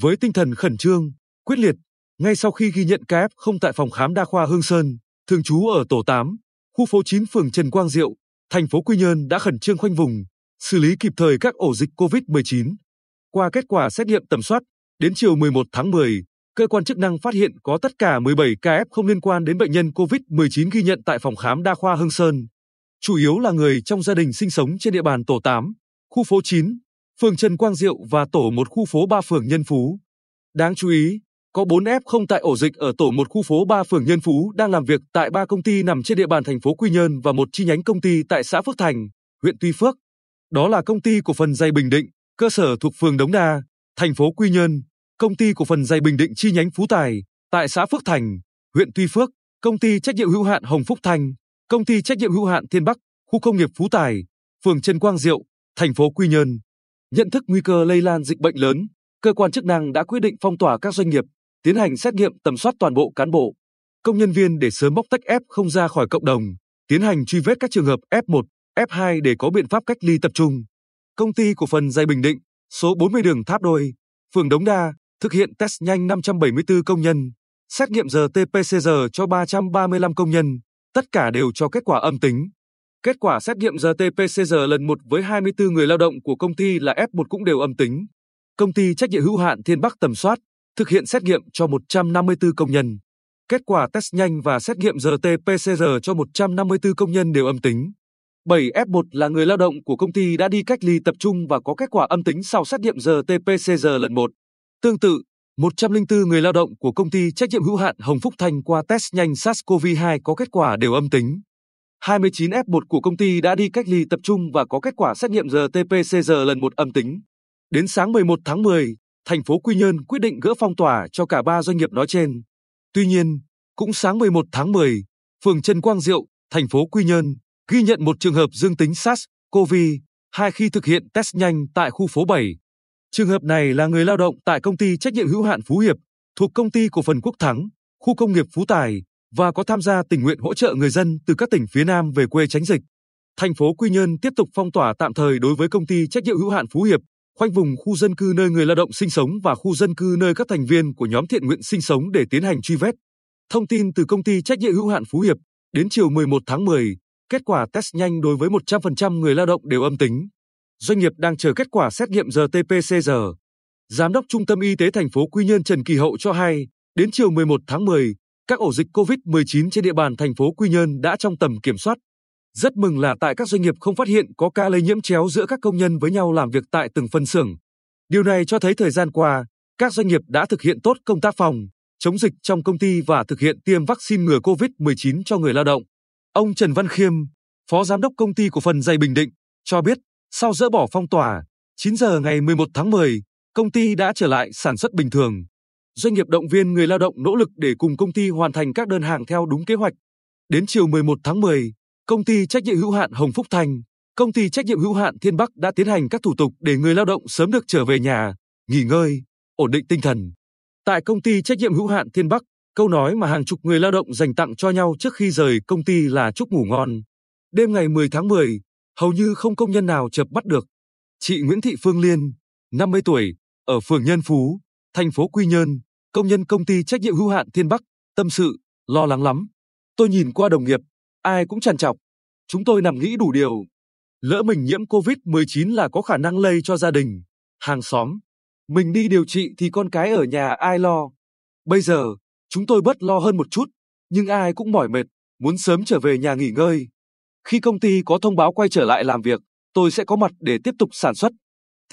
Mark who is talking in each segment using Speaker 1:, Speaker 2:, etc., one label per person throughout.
Speaker 1: Với tinh thần khẩn trương, quyết liệt, ngay sau khi ghi nhận ca F0 tại phòng khám đa khoa Hương Sơn, thường trú ở tổ 8, khu phố 9 phường Trần Quang Diệu, thành phố Quy Nhơn đã khẩn trương khoanh vùng, xử lý kịp thời các ổ dịch COVID-19. Qua kết quả xét nghiệm tầm soát, đến chiều 11 tháng 10, cơ quan chức năng phát hiện có tất cả 17 ca F không liên quan đến bệnh nhân COVID-19 ghi nhận tại phòng khám đa khoa Hưng Sơn. Chủ yếu là người trong gia đình sinh sống trên địa bàn tổ 8, khu phố 9, phường Trần Quang Diệu và tổ một khu phố 3 phường Nhân Phú. Đáng chú ý, có 4 F không tại ổ dịch ở tổ một khu phố 3 phường Nhân Phú đang làm việc tại ba công ty nằm trên địa bàn thành phố Quy Nhơn và một chi nhánh công ty tại xã Phước Thành, huyện Tuy Phước. Đó là công ty cổ phần dày Bình Định, cơ sở thuộc phường Đống Đa, thành phố Quy Nhơn, công ty cổ phần dày Bình Định chi nhánh Phú Tài, tại xã Phước Thành, huyện Tuy Phước, công ty trách nhiệm hữu hạn Hồng Phúc Thanh, công ty trách nhiệm hữu hạn Thiên Bắc, khu công nghiệp Phú Tài, phường Trần Quang Diệu, thành phố Quy Nhơn. Nhận thức nguy cơ lây lan dịch bệnh lớn, cơ quan chức năng đã quyết định phong tỏa các doanh nghiệp, tiến hành xét nghiệm tầm soát toàn bộ cán bộ, công nhân viên để sớm bóc tách F không ra khỏi cộng đồng, tiến hành truy vết các trường hợp F1, F2 để có biện pháp cách ly tập trung. Công ty cổ phần dây Bình Định, số 40 đường Tháp Đôi, phường Đống Đa, thực hiện test nhanh 574 công nhân, xét nghiệm RT-PCR cho 335 công nhân, tất cả đều cho kết quả âm tính. Kết quả xét nghiệm RT-PCR lần 1 với 24 người lao động của công ty là F1 cũng đều âm tính. Công ty trách nhiệm hữu hạn Thiên Bắc tầm soát, thực hiện xét nghiệm cho 154 công nhân. Kết quả test nhanh và xét nghiệm RT-PCR cho 154 công nhân đều âm tính. 7 F1 là người lao động của công ty đã đi cách ly tập trung và có kết quả âm tính sau xét nghiệm RT-PCR lần 1. Tương tự, 104 người lao động của công ty trách nhiệm hữu hạn Hồng Phúc Thanh qua test nhanh SARS-CoV-2 có kết quả đều âm tính. 29 F1 của công ty đã đi cách ly tập trung và có kết quả xét nghiệm RT-PCR lần một âm tính. Đến sáng 11 tháng 10, thành phố Quy Nhơn quyết định gỡ phong tỏa cho cả ba doanh nghiệp nói trên. Tuy nhiên, cũng sáng 11 tháng 10, phường Trần Quang Diệu, thành phố Quy Nhơn ghi nhận một trường hợp dương tính SARS-CoV-2 khi thực hiện test nhanh tại khu phố 7. Trường hợp này là người lao động tại công ty trách nhiệm hữu hạn Phú Hiệp, thuộc công ty cổ phần Quốc Thắng, khu công nghiệp Phú Tài và có tham gia tình nguyện hỗ trợ người dân từ các tỉnh phía Nam về quê tránh dịch. Thành phố Quy Nhơn tiếp tục phong tỏa tạm thời đối với công ty trách nhiệm hữu hạn Phú Hiệp, khoanh vùng khu dân cư nơi người lao động sinh sống và khu dân cư nơi các thành viên của nhóm thiện nguyện sinh sống để tiến hành truy vết. Thông tin từ công ty trách nhiệm hữu hạn Phú Hiệp, đến chiều 11 tháng 10, kết quả test nhanh đối với 100% người lao động đều âm tính. Doanh nghiệp đang chờ kết quả xét nghiệm RT-PCR. Giám đốc Trung tâm Y tế thành phố Quy Nhơn Trần Kỳ Hậu cho hay, đến chiều 11 tháng 10, các ổ dịch COVID-19 trên địa bàn thành phố Quy Nhơn đã trong tầm kiểm soát. Rất mừng là tại các doanh nghiệp không phát hiện có ca lây nhiễm chéo giữa các công nhân với nhau làm việc tại từng phân xưởng. Điều này cho thấy thời gian qua, các doanh nghiệp đã thực hiện tốt công tác phòng, chống dịch trong công ty và thực hiện tiêm vaccine ngừa COVID-19 cho người lao động. Ông Trần Văn Khiêm, Phó Giám đốc Công ty Cổ phần Dày Bình Định, cho biết, sau dỡ bỏ phong tỏa, 9 giờ ngày 11 tháng 10, công ty đã trở lại sản xuất bình thường. Doanh nghiệp động viên người lao động nỗ lực để cùng công ty hoàn thành các đơn hàng theo đúng kế hoạch. Đến chiều 11 tháng 10, công ty trách nhiệm hữu hạn Hồng Phúc Thành, công ty trách nhiệm hữu hạn Thiên Bắc đã tiến hành các thủ tục để người lao động sớm được trở về nhà, nghỉ ngơi, ổn định tinh thần. Tại công ty trách nhiệm hữu hạn Thiên Bắc, câu nói mà hàng chục người lao động dành tặng cho nhau trước khi rời công ty là chúc ngủ ngon. Đêm ngày 10 tháng 10, hầu như không công nhân nào chợp bắt được. Chị Nguyễn Thị Phương Liên, 50 tuổi, ở phường Nhân Phú, thành phố Quy Nhơn, công nhân công ty trách nhiệm hữu hạn Thiên Bắc, tâm sự, lo lắng lắm. Tôi nhìn qua đồng nghiệp, ai cũng trằn trọc. Chúng tôi nằm nghĩ đủ điều. Lỡ mình nhiễm COVID-19 là có khả năng lây cho gia đình, hàng xóm. Mình đi điều trị thì con cái ở nhà ai lo. Bây giờ, chúng tôi bớt lo hơn một chút, nhưng ai cũng mỏi mệt, muốn sớm trở về nhà nghỉ ngơi. Khi công ty có thông báo quay trở lại làm việc, tôi sẽ có mặt để tiếp tục sản xuất.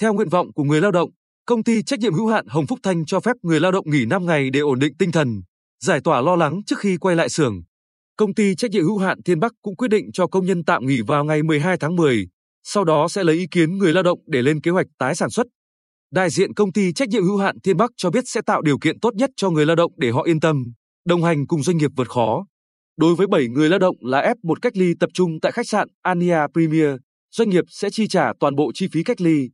Speaker 1: Theo nguyện vọng của người lao động, công ty trách nhiệm hữu hạn Hồng Phúc Thanh cho phép người lao động nghỉ 5 ngày để ổn định tinh thần, giải tỏa lo lắng trước khi quay lại xưởng. Công ty trách nhiệm hữu hạn Thiên Bắc cũng quyết định cho công nhân tạm nghỉ vào ngày 12 tháng 10, sau đó sẽ lấy ý kiến người lao động để lên kế hoạch tái sản xuất. Đại diện công ty trách nhiệm hữu hạn Thiên Bắc cho biết sẽ tạo điều kiện tốt nhất cho người lao động để họ yên tâm, đồng hành cùng doanh nghiệp vượt khó. Đối với 7 người lao động là F1 cách ly tập trung tại khách sạn Ania Premier, doanh nghiệp sẽ chi trả toàn bộ chi phí cách ly,